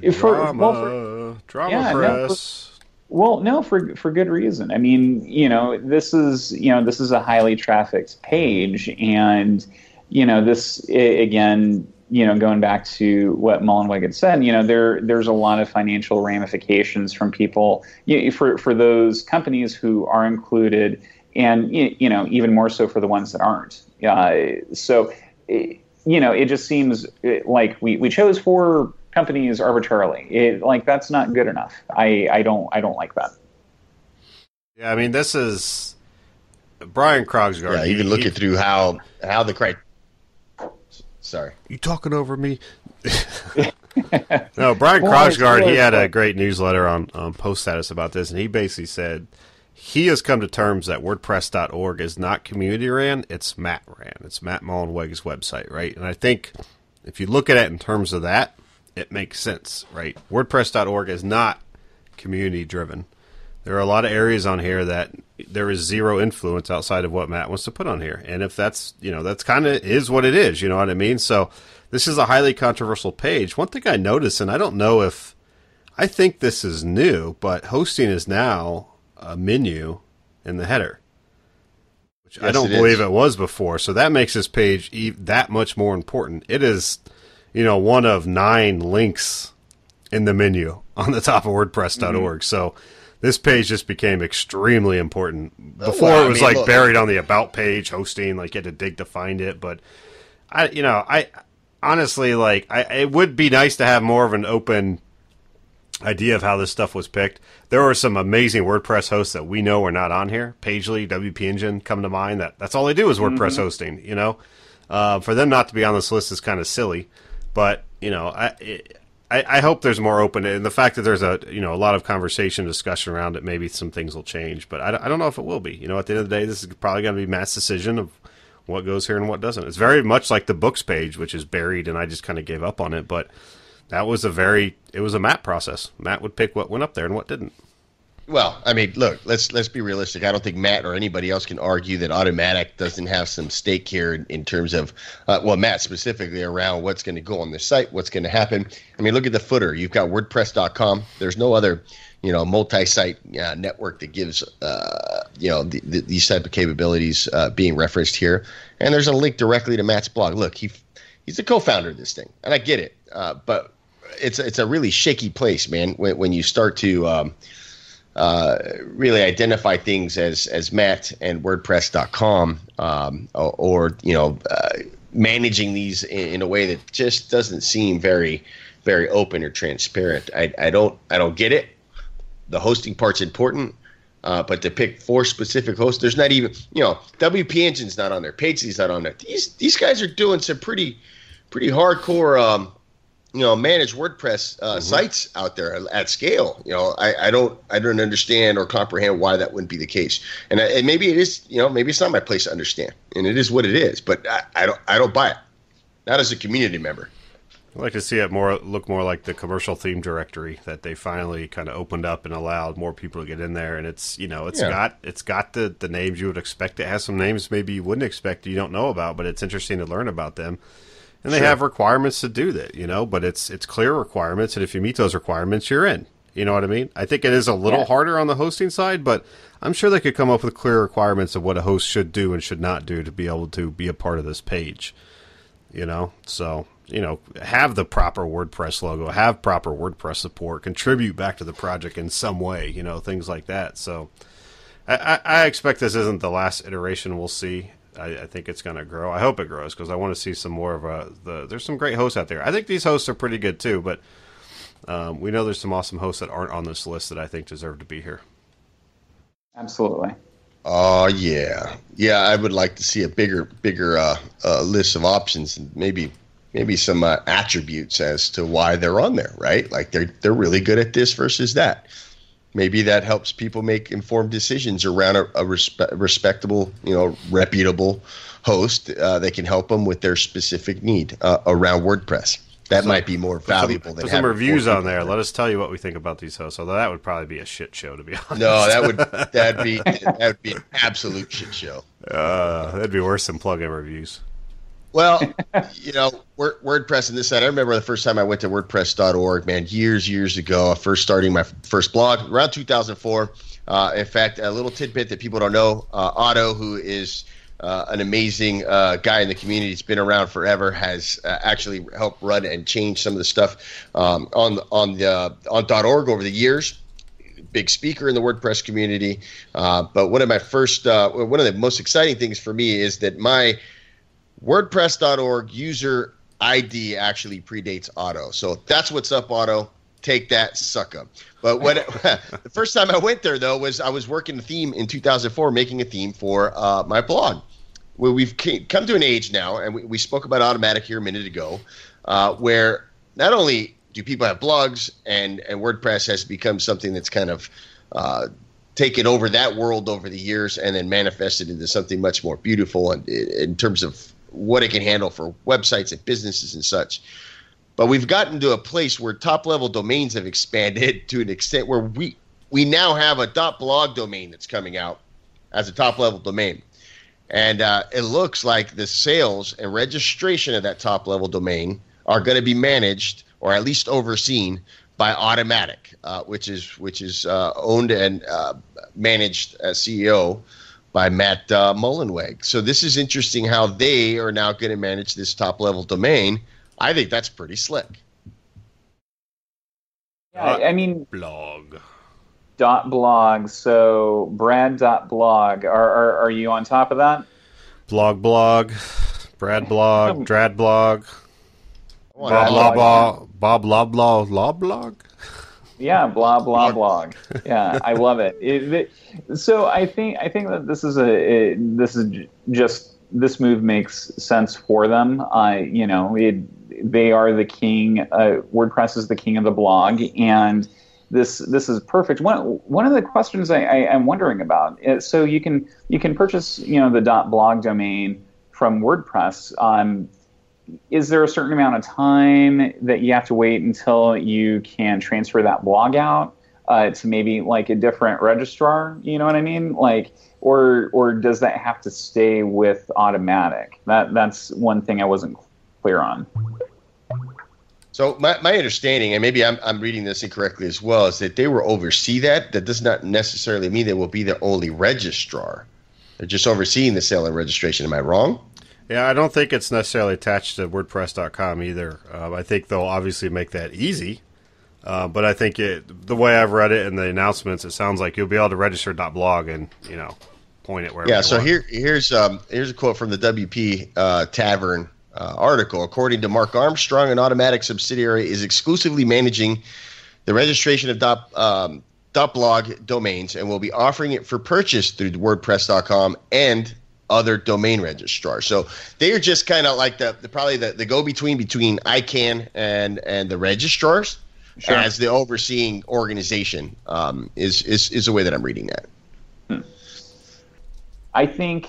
It's drama, well, for, drama yeah, press. No, well, no, for for good reason. I mean, you know, this is you know this is a highly trafficked page, and you know this again. You know, going back to what Mullenweg had said, you know, there there's a lot of financial ramifications from people you know, for for those companies who are included and you know even more so for the ones that aren't. Uh, so you know it just seems like we, we chose four companies arbitrarily. It, like that's not good enough. I, I don't I don't like that. Yeah, I mean this is Brian Krogsgard. Yeah, even looking through how how the criteria. Sorry, you talking over me? [LAUGHS] no, Brian Krogsgard. He had a great newsletter on, on Post Status about this, and he basically said he has come to terms that WordPress.org is not community ran; it's Matt ran. It's Matt Mullenweg's website, right? And I think if you look at it in terms of that, it makes sense, right? WordPress.org is not community driven. There are a lot of areas on here that there is zero influence outside of what Matt wants to put on here. And if that's, you know, that's kind of is what it is, you know what I mean? So this is a highly controversial page. One thing I noticed, and I don't know if I think this is new, but hosting is now a menu in the header, which yes, I don't it believe is. it was before. So that makes this page e- that much more important. It is, you know, one of nine links in the menu on the top of WordPress.org. Mm-hmm. So this page just became extremely important. Before well, it was I mean, like look, buried on the about page, hosting, like you had to dig to find it. But I, you know, I honestly like I, it would be nice to have more of an open idea of how this stuff was picked. There are some amazing WordPress hosts that we know are not on here. Pagely, WP Engine come to mind. That that's all they do is WordPress mm-hmm. hosting. You know, uh, for them not to be on this list is kind of silly. But you know, I. It, I, I, hope there's more open, and the fact that there's a you know a lot of conversation, discussion around it, maybe some things will change, but I, I don't know if it will be. You know, at the end of the day, this is probably going to be Matt's decision of what goes here and what doesn't. It's very much like the books page, which is buried, and I just kind of gave up on it. But that was a very it was a Matt process. Matt would pick what went up there and what didn't. Well, I mean, look, let's let's be realistic. I don't think Matt or anybody else can argue that Automattic doesn't have some stake here in, in terms of, uh, well, Matt specifically around what's going to go on the site, what's going to happen. I mean, look at the footer. You've got WordPress.com. There's no other, you know, multi-site uh, network that gives, uh, you know, the, the, these type of capabilities uh, being referenced here. And there's a link directly to Matt's blog. Look, he he's the co-founder of this thing, and I get it, uh, but it's it's a really shaky place, man. When when you start to um, uh, really identify things as as Matt and WordPress.com, um, or, or, you know, uh, managing these in, in, a way that just doesn't seem very very open or transparent. I, I don't I don't get it. The hosting part's important. Uh, but to pick four specific hosts, there's not even you know WP Engine's not on there, Pagely's not on there. These these guys are doing some pretty pretty hardcore um, you know manage WordPress uh, mm-hmm. sites out there at scale. You know, I, I don't I don't understand or comprehend why that wouldn't be the case. And, I, and maybe it is. You know, maybe it's not my place to understand, and it is what it is. But I, I don't I don't buy it. Not as a community member. I'd like to see it more look more like the commercial theme directory that they finally kind of opened up and allowed more people to get in there. And it's you know it's yeah. got it's got the the names you would expect. It has some names maybe you wouldn't expect you don't know about, but it's interesting to learn about them and they sure. have requirements to do that, you know. But it's it's clear requirements, and if you meet those requirements, you're in. You know what I mean? I think it is a little yeah. harder on the hosting side, but I'm sure they could come up with clear requirements of what a host should do and should not do to be able to be a part of this page. You know, so you know, have the proper WordPress logo, have proper WordPress support, contribute back to the project in some way. You know, things like that. So. I, I expect this isn't the last iteration we'll see. I, I think it's going to grow. I hope it grows because I want to see some more of a. The, there's some great hosts out there. I think these hosts are pretty good too, but um, we know there's some awesome hosts that aren't on this list that I think deserve to be here. Absolutely. Oh yeah, yeah. I would like to see a bigger, bigger uh, uh, list of options and maybe maybe some uh, attributes as to why they're on there. Right, like they're they're really good at this versus that maybe that helps people make informed decisions around a, a respe- respectable, you know, reputable host uh, that can help them with their specific need uh, around WordPress. That so, might be more valuable some, than put some reviews on there. Let us tell you what we think about these hosts. Although that would probably be a shit show, to be honest. No, that would [LAUGHS] that'd be that would be an absolute shit show. Uh, that'd be worse than plugin reviews. Well, [LAUGHS] you know, WordPress and this side. I remember the first time I went to WordPress.org, man, years, years ago. First starting my first blog around 2004. Uh, in fact, a little tidbit that people don't know: uh, Otto, who is uh, an amazing uh, guy in the community, He's been around forever, has uh, actually helped run and change some of the stuff um, on on the on .org over the years big speaker in the WordPress community. Uh, but one of my first, uh, one of the most exciting things for me is that my WordPress.org user ID actually predates Otto. So that's what's up, Otto. Take that, sucker. But when [LAUGHS] the first time I went there though was I was working a theme in 2004, making a theme for uh, my blog. Well, we've come to an age now, and we, we spoke about Automattic here a minute ago, uh, where not only do people have blogs and and WordPress has become something that's kind of uh, taken over that world over the years and then manifested into something much more beautiful in, in terms of what it can handle for websites and businesses and such. But we've gotten to a place where top level domains have expanded [LAUGHS] to an extent where we we now have a .blog domain that's coming out as a top level domain. And uh, it looks like the sales and registration of that top level domain are going to be managed or at least overseen by Automattic, uh, which is which is uh, owned and uh, managed as CEO by Matt uh, Mullenweg. So this is interesting how they are now going to manage this top level domain. I think that's pretty slick. Yeah, I mean blog. Dot blog. So Brad dot blog. Are, are are you on top of that? Blog blog. Brad blog. Drad blog. Bob blah blah Bob blah blah blah blog. Yeah, blah [LAUGHS] blah blog. Yeah, I love it. It, it. So I think I think that this is a it, this is just this move makes sense for them. I you know it, they are the king. Uh, WordPress is the king of the blog, and this this is perfect. One one of the questions I, I am wondering about. Is, so you can you can purchase you know the dot .blog domain from WordPress. Um, is there a certain amount of time that you have to wait until you can transfer that blog out uh, to maybe like a different registrar? You know what I mean? Like, or or does that have to stay with Automattic? That that's one thing I wasn't clear on. So my, my understanding, and maybe I'm, I'm reading this incorrectly as well, is that they will oversee that. That does not necessarily mean they will be the only registrar. They're just overseeing the sale and registration. Am I wrong? Yeah, I don't think it's necessarily attached to WordPress.com either. Uh, I think they'll obviously make that easy. Uh, but I think it, the way I've read it in the announcements, it sounds like you'll be able to register .blog and you know point it wherever. Yeah. So want. here here's um, here's a quote from the WP uh, Tavern uh, article. According to Mark Armstrong, an Automattic subsidiary is exclusively managing the registration of dot, um, .blog domains and will be offering it for purchase through WordPress.com and other domain registrars. So they are just kind of like the, the probably the, the go between between ICANN and and the registrars sure. as the overseeing organization um, is is is the way that I'm reading that. Hmm. I think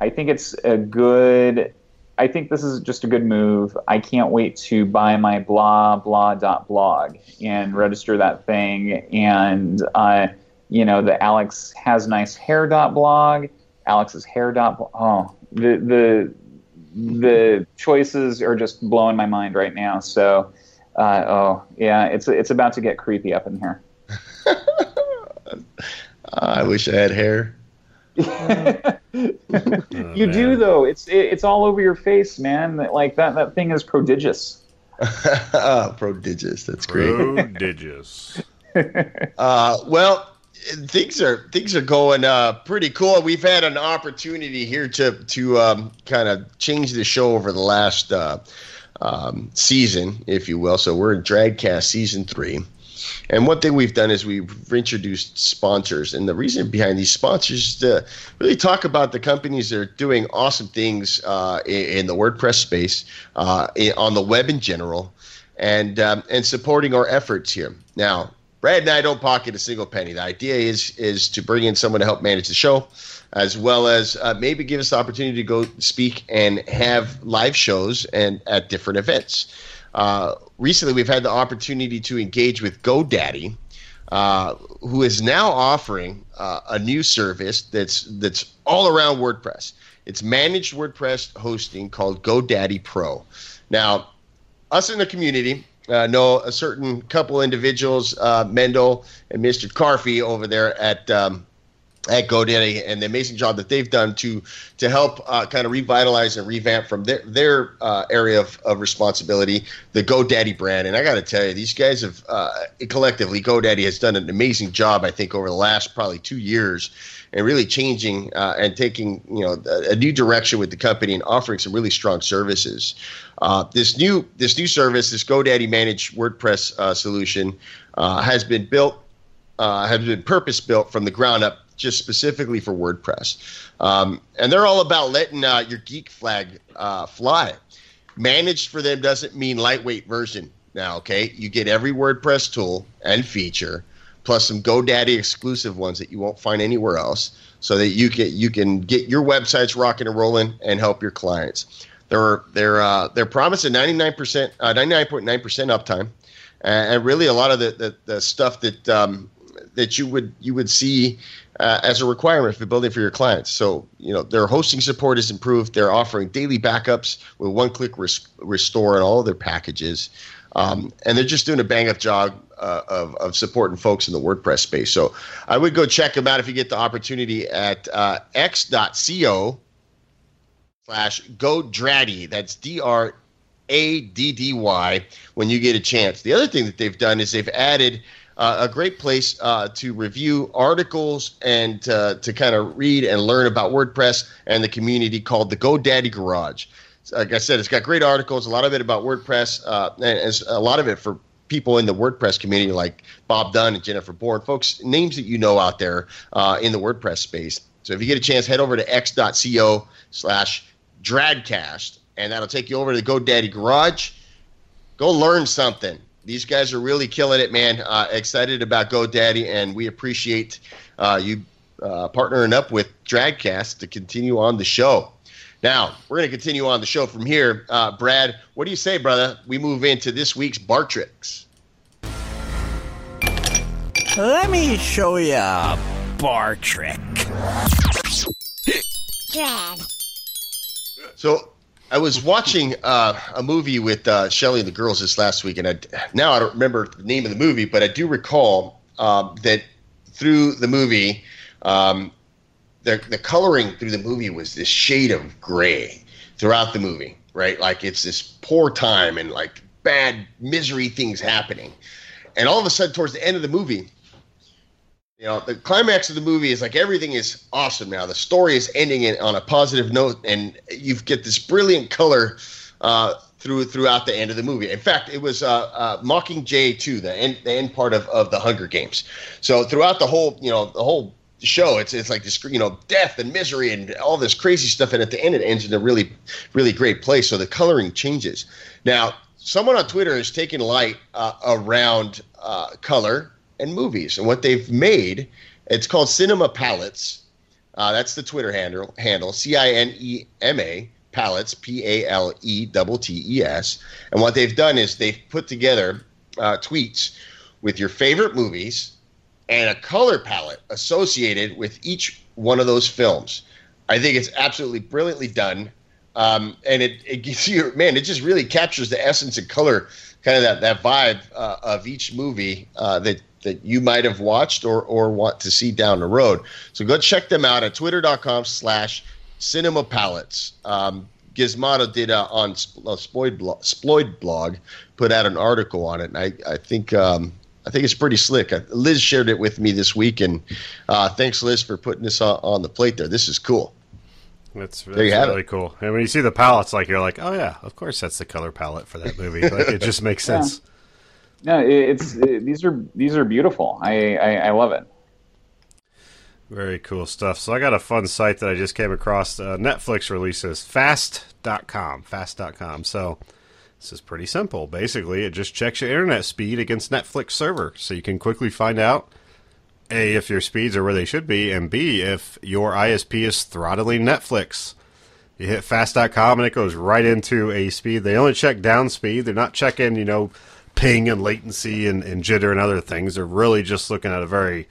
I think it's a good. I think this is just a good move. I can't wait to buy my blah blah dot blog and register that thing. And uh, you know, the Alex has nice hair dot blog Alex's hair dot. Oh, the the the choices are just blowing my mind right now. So, uh, oh yeah, it's it's about to get creepy up in here. [LAUGHS] I wish I had hair. [LAUGHS] you oh, do though. It's it, it's all over your face, man. Like that that thing is prodigious. [LAUGHS] prodigious. That's great. Prodigious. uh, well, things are things are going uh, pretty cool. We've had an opportunity here to to um, kind of change the show over the last uh, um, season, if you will. So we're in DradCast season three, and one thing we've done is we've introduced sponsors, and the reason behind these sponsors is to really talk about the companies that are doing awesome things uh, in, in, the WordPress space, uh, on the web in general, and um, and supporting our efforts here. Now, Brad and I don't pocket a single penny. The idea is is to bring in someone to help manage the show, as well as uh, maybe give us the opportunity to go speak and have live shows and at different events. Uh, recently, we've had the opportunity to engage with GoDaddy, uh, who is now offering uh, a new service that's that's all around WordPress. It's managed WordPress hosting called GoDaddy Pro. Now, us in the community uh, know a certain couple individuals, uh, Mendel and Mr. Carfy over there at um, at GoDaddy and the amazing job that they've done to to help uh, kind of revitalize and revamp from their their uh, area of, of responsibility, the GoDaddy brand. And I got to tell you, these guys have uh, collectively GoDaddy has done an amazing job. I think over the last probably two years, and really changing uh, and taking you know a, a, new direction with the company and offering some really strong services. Uh, this new this new service, this GoDaddy managed WordPress uh, solution, has been built. has been purpose built from the ground up just specifically for WordPress. Um, and they're all about letting uh, your geek flag uh, fly. Managed for them doesn't mean lightweight version. Now, okay, you get every WordPress tool and feature, plus some GoDaddy exclusive ones that you won't find anywhere else, so that you can you can get your websites rocking and rolling and help your clients. They're they're uh, they're promising ninety nine percent, uh, uptime, and really a lot of the the, the stuff that um, that you would you would see uh, as a requirement for building for your clients. So, you know, their hosting support is improved. They're offering daily backups with one-click res- restore and all of their packages, um, and they're just doing a bang-up job uh, of, of supporting folks in the WordPress space. So, I would go check them out if you get the opportunity at uh, x.co slash godraddy. That's D R A D D Y. When you get a chance. The other thing that they've done is they've added a great place uh, to review articles and uh, to kind of read and learn about WordPress and the community called the GoDaddy Garage. Like I said, it's got great articles, a lot of it about WordPress, uh, and a lot of it for people in the WordPress community like Bob Dunn and Jennifer Bourn, folks, names that you know out there uh, in the WordPress space. So if you get a chance, head over to x.co slash dradcast, and that'll take you over to the GoDaddy Garage. Go learn something these guys are really killing it, man. Uh, excited about GoDaddy, and we appreciate uh, you uh, partnering up with DradCast to continue on the show. Now, we're going to continue on the show from here. Uh, Brad, what do you say, brother? We move into this week's bar tricks. Let me show you a bar trick. Drag. So, I was watching uh, a movie with uh, Shelly and the girls this last week, and I, now I don't remember the name of the movie, but I do recall um, that through the movie, um, the the coloring through the movie was this shade of gray throughout the movie, right? Like it's this poor time and like bad misery things happening, and all of a sudden, towards the end of the movie, you know, the climax of the movie is like everything is awesome now. The story is ending in, on a positive note, and you get this brilliant color uh, through throughout the end of the movie. In fact, it was uh, uh, Mockingjay too, the end the end part of, of the Hunger Games. So throughout the whole, you know, the whole show, it's it's like this, you know, death and misery and all this crazy stuff, and at the end it ends in a really really great place. So the coloring changes. Now, someone on Twitter has taken light uh, around uh, color and movies. And what they've made, it's called Cinema Palettes. Uh, that's the Twitter handle, handle C I N E M A, Palettes, P A L E T E S. And what they've done is they've put together uh, tweets with your favorite movies and a color palette associated with each one of those films. I think it's absolutely brilliantly done. Um, and it, it gives you, man, it just really captures the essence and color, kind of that, that vibe uh, of each movie uh, that that you might have watched or, or want to see down the road. So go check them out at twitter.com slash cinema palettes. Um, Gizmodo did uh, on uh, Sploid blog, Sploid blog put out an article on it, and I, I think um, I think it's pretty slick. Uh, Liz shared it with me this week, and uh, thanks, Liz, for putting this on, on, the plate there. This is cool. That's, that's really it. cool. And when you see the palettes, like you're like, oh yeah, of course that's the color palette for that movie. Like it just makes sense. Yeah. No, it's it, these are these are beautiful. I, I, I love it. Very cool stuff. So I got a fun site that I just came across. Uh, Netflix releases fast.com, fast.com. So this is pretty simple. Basically, it just checks your internet speed against Netflix server so you can quickly find out A if your speeds are where they should be and B if your ISP is throttling Netflix. You hit fast.com and it goes right into a speed. They only check down speed. They're not checking, you know, ping and latency and, and jitter and other things. They're really just looking at a very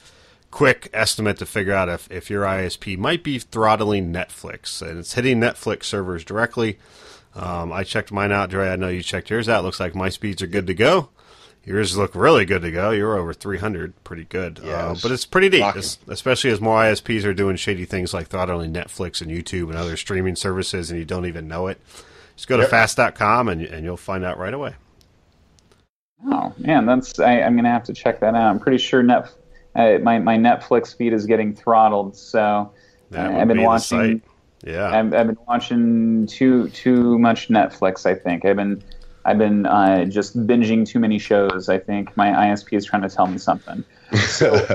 quick estimate to figure out if, if your ISP might be throttling Netflix. And it's hitting Netflix servers directly. Um, I checked mine out, Dre. I know you checked yours out. Looks like my speeds are good to go. Yours look really good to go. You're over 300, pretty good. Yeah, uh, but it's pretty neat, rocking. es- especially as more ISPs are doing shady things like throttling Netflix and YouTube and other streaming services, and you don't even know it. Just go to Yep. fast.com and, and you'll find out right away. Oh man, that's I, I'm gonna have to check that out. I'm pretty sure net uh, my my Netflix feed is getting throttled, so uh, I've been be watching. Yeah. I've, I've been watching too too much Netflix. I think I've been I've been uh, just binging too many shows. I think my ISP is trying to tell me something. [LAUGHS] So,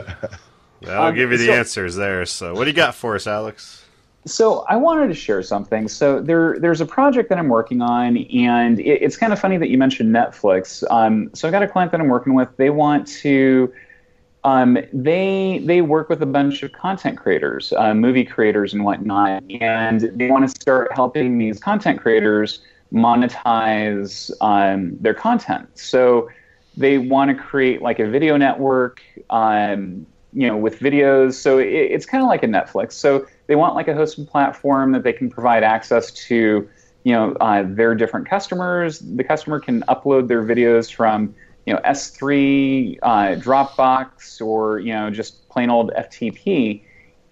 I'll um, give you the so- answers there. So, what do you got for us, Alex? So I wanted to share something. So there, there's a project that I'm working on, and it, it's kind of funny that you mentioned Netflix. Um, so I got a client that I'm working with. They want to, um, they they work with a bunch of content creators, uh, movie creators, and whatnot, and they want to start helping these content creators monetize um, their content. So they want to create like a video network, um, you know, with videos. So it, it's kind of like a Netflix. So they want like a hosted platform that they can provide access to, you know, uh, their different customers. The customer can upload their videos from, you know, S3, uh, Dropbox, or you know, just plain old FTP.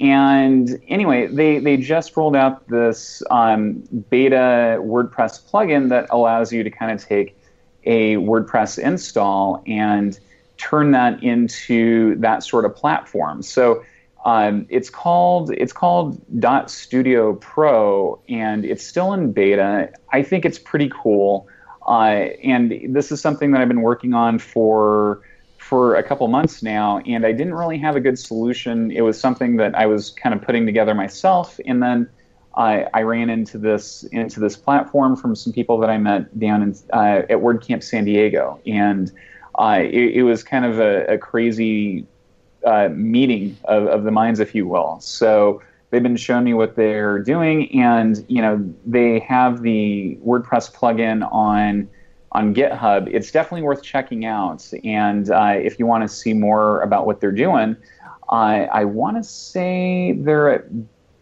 And anyway, they, they just rolled out this um, beta WordPress plugin that allows you to kind of take a WordPress install and turn that into that sort of platform. So um, it's called it's called Dot Studio Pro, and it's still in beta. I think it's pretty cool, uh, and this is something that I've been working on for for a couple months now, and I didn't really have a good solution. It was something that I was kind of putting together myself, and then I, I ran into this into this platform from some people that I met down in, uh, at WordCamp San Diego, and uh, it, it was kind of a, a crazy uh, meeting of, of the minds, if you will. So they've been showing me what they're doing, and you know they have the WordPress plugin on on GitHub. It's definitely worth checking out. And uh, if you want to see more about what they're doing, I I want to say they're at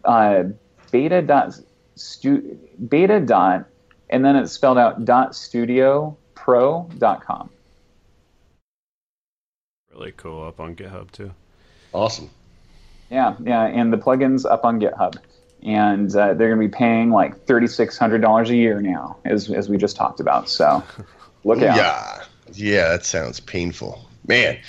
uh, beta dot stu- beta dot, and then it's spelled out dot studio pro dot com. Really cool up on GitHub, too. awesome. Yeah, yeah, and the plugin's up on GitHub, and uh, they're going to be paying like thirty six hundred dollars a year now, as as we just talked about. So [LAUGHS] look out. Yeah, yeah, that sounds painful, man.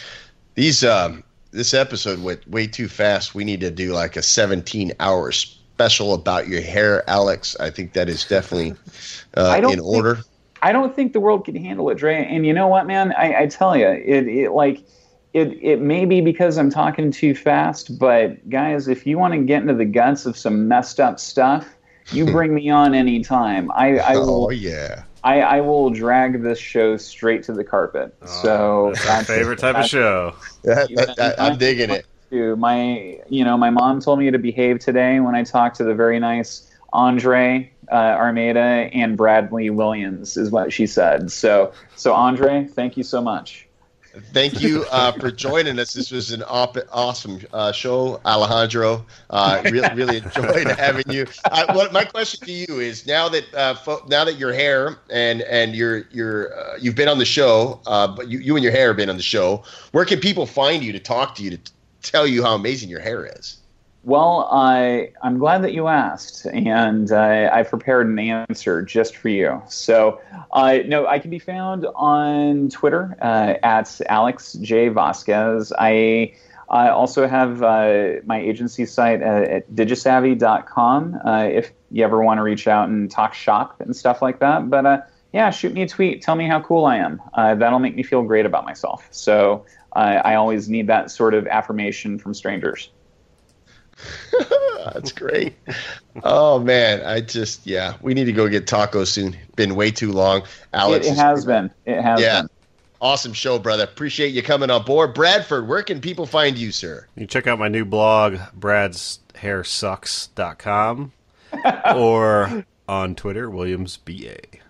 These um, this episode went way too fast. We need to do like a 17 hour special about your hair, Alex. I think that is definitely [LAUGHS] uh, I don't in think- order. I don't think the world can handle it, Dre. And you know what, man? I, I tell you, it, it like it it may be because I'm talking too fast, but guys, if you want to get into the guts of some messed up stuff, you [LAUGHS] bring me on anytime. I, I will Oh yeah, I, I will drag this show straight to the carpet. so That's my favorite type of show. That- that- that- I'm digging it. my you know my mom told me to behave today when I talked to the very nice Andre uh, Armeda and Bradley Williams is what she said. So so Andre, thank you so much. Thank you uh, for joining us. This was an op- awesome uh, show, Alejandro. Uh, really, enjoyed [LAUGHS] having you. I, what, my question to you is: now that uh, fo- now that your hair and and your your uh, you've been on the show, uh, but you, you and your hair have been on the show. Where can people find you to talk to you to t- tell you how amazing your hair is? Well, I I'm glad that you asked, and uh, I prepared an answer just for you. So, uh, no, I can be found on Twitter uh, at Alex J Vasquez. I I also have uh, my agency site uh, at digisavvy.com uh, if you ever want to reach out and talk shop and stuff like that. But uh, yeah, shoot me a tweet. Tell me how cool I am. That'll make me feel great about myself. So I always need that sort of affirmation from strangers. [LAUGHS] That's great. oh man, I just yeah, we need to go get tacos soon. Been way too long. Alex, It, it has been. It has Yeah. been. Awesome show, brother. Appreciate you coming on board. Bradford, where can people find you, sir? You check out my new blog, bradshairsucks.com, [LAUGHS] or on Twitter, WilliamsBA.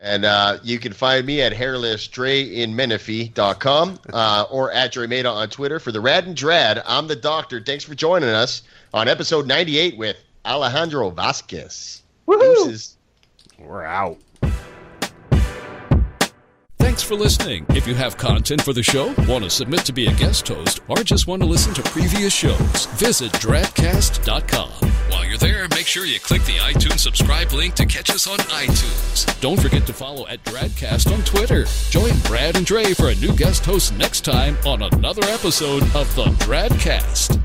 And uh, you can find me at hairlessdreinmenifee.com uh, or at dremeda on Twitter. For the Rad and Drad, I'm the doctor. Thanks for joining us on episode 98 with Alejandro Vasquez. Woohoo! Deuces. We're out. Thanks for listening. If you have content for the show, want to submit to be a guest host, or just want to listen to previous shows, visit Dradcast.com. While you're there, make sure you click the iTunes subscribe link to catch us on iTunes. Don't forget to follow at Dradcast on Twitter. Join Brad and Dre for a new guest host next time on another episode of the Dradcast.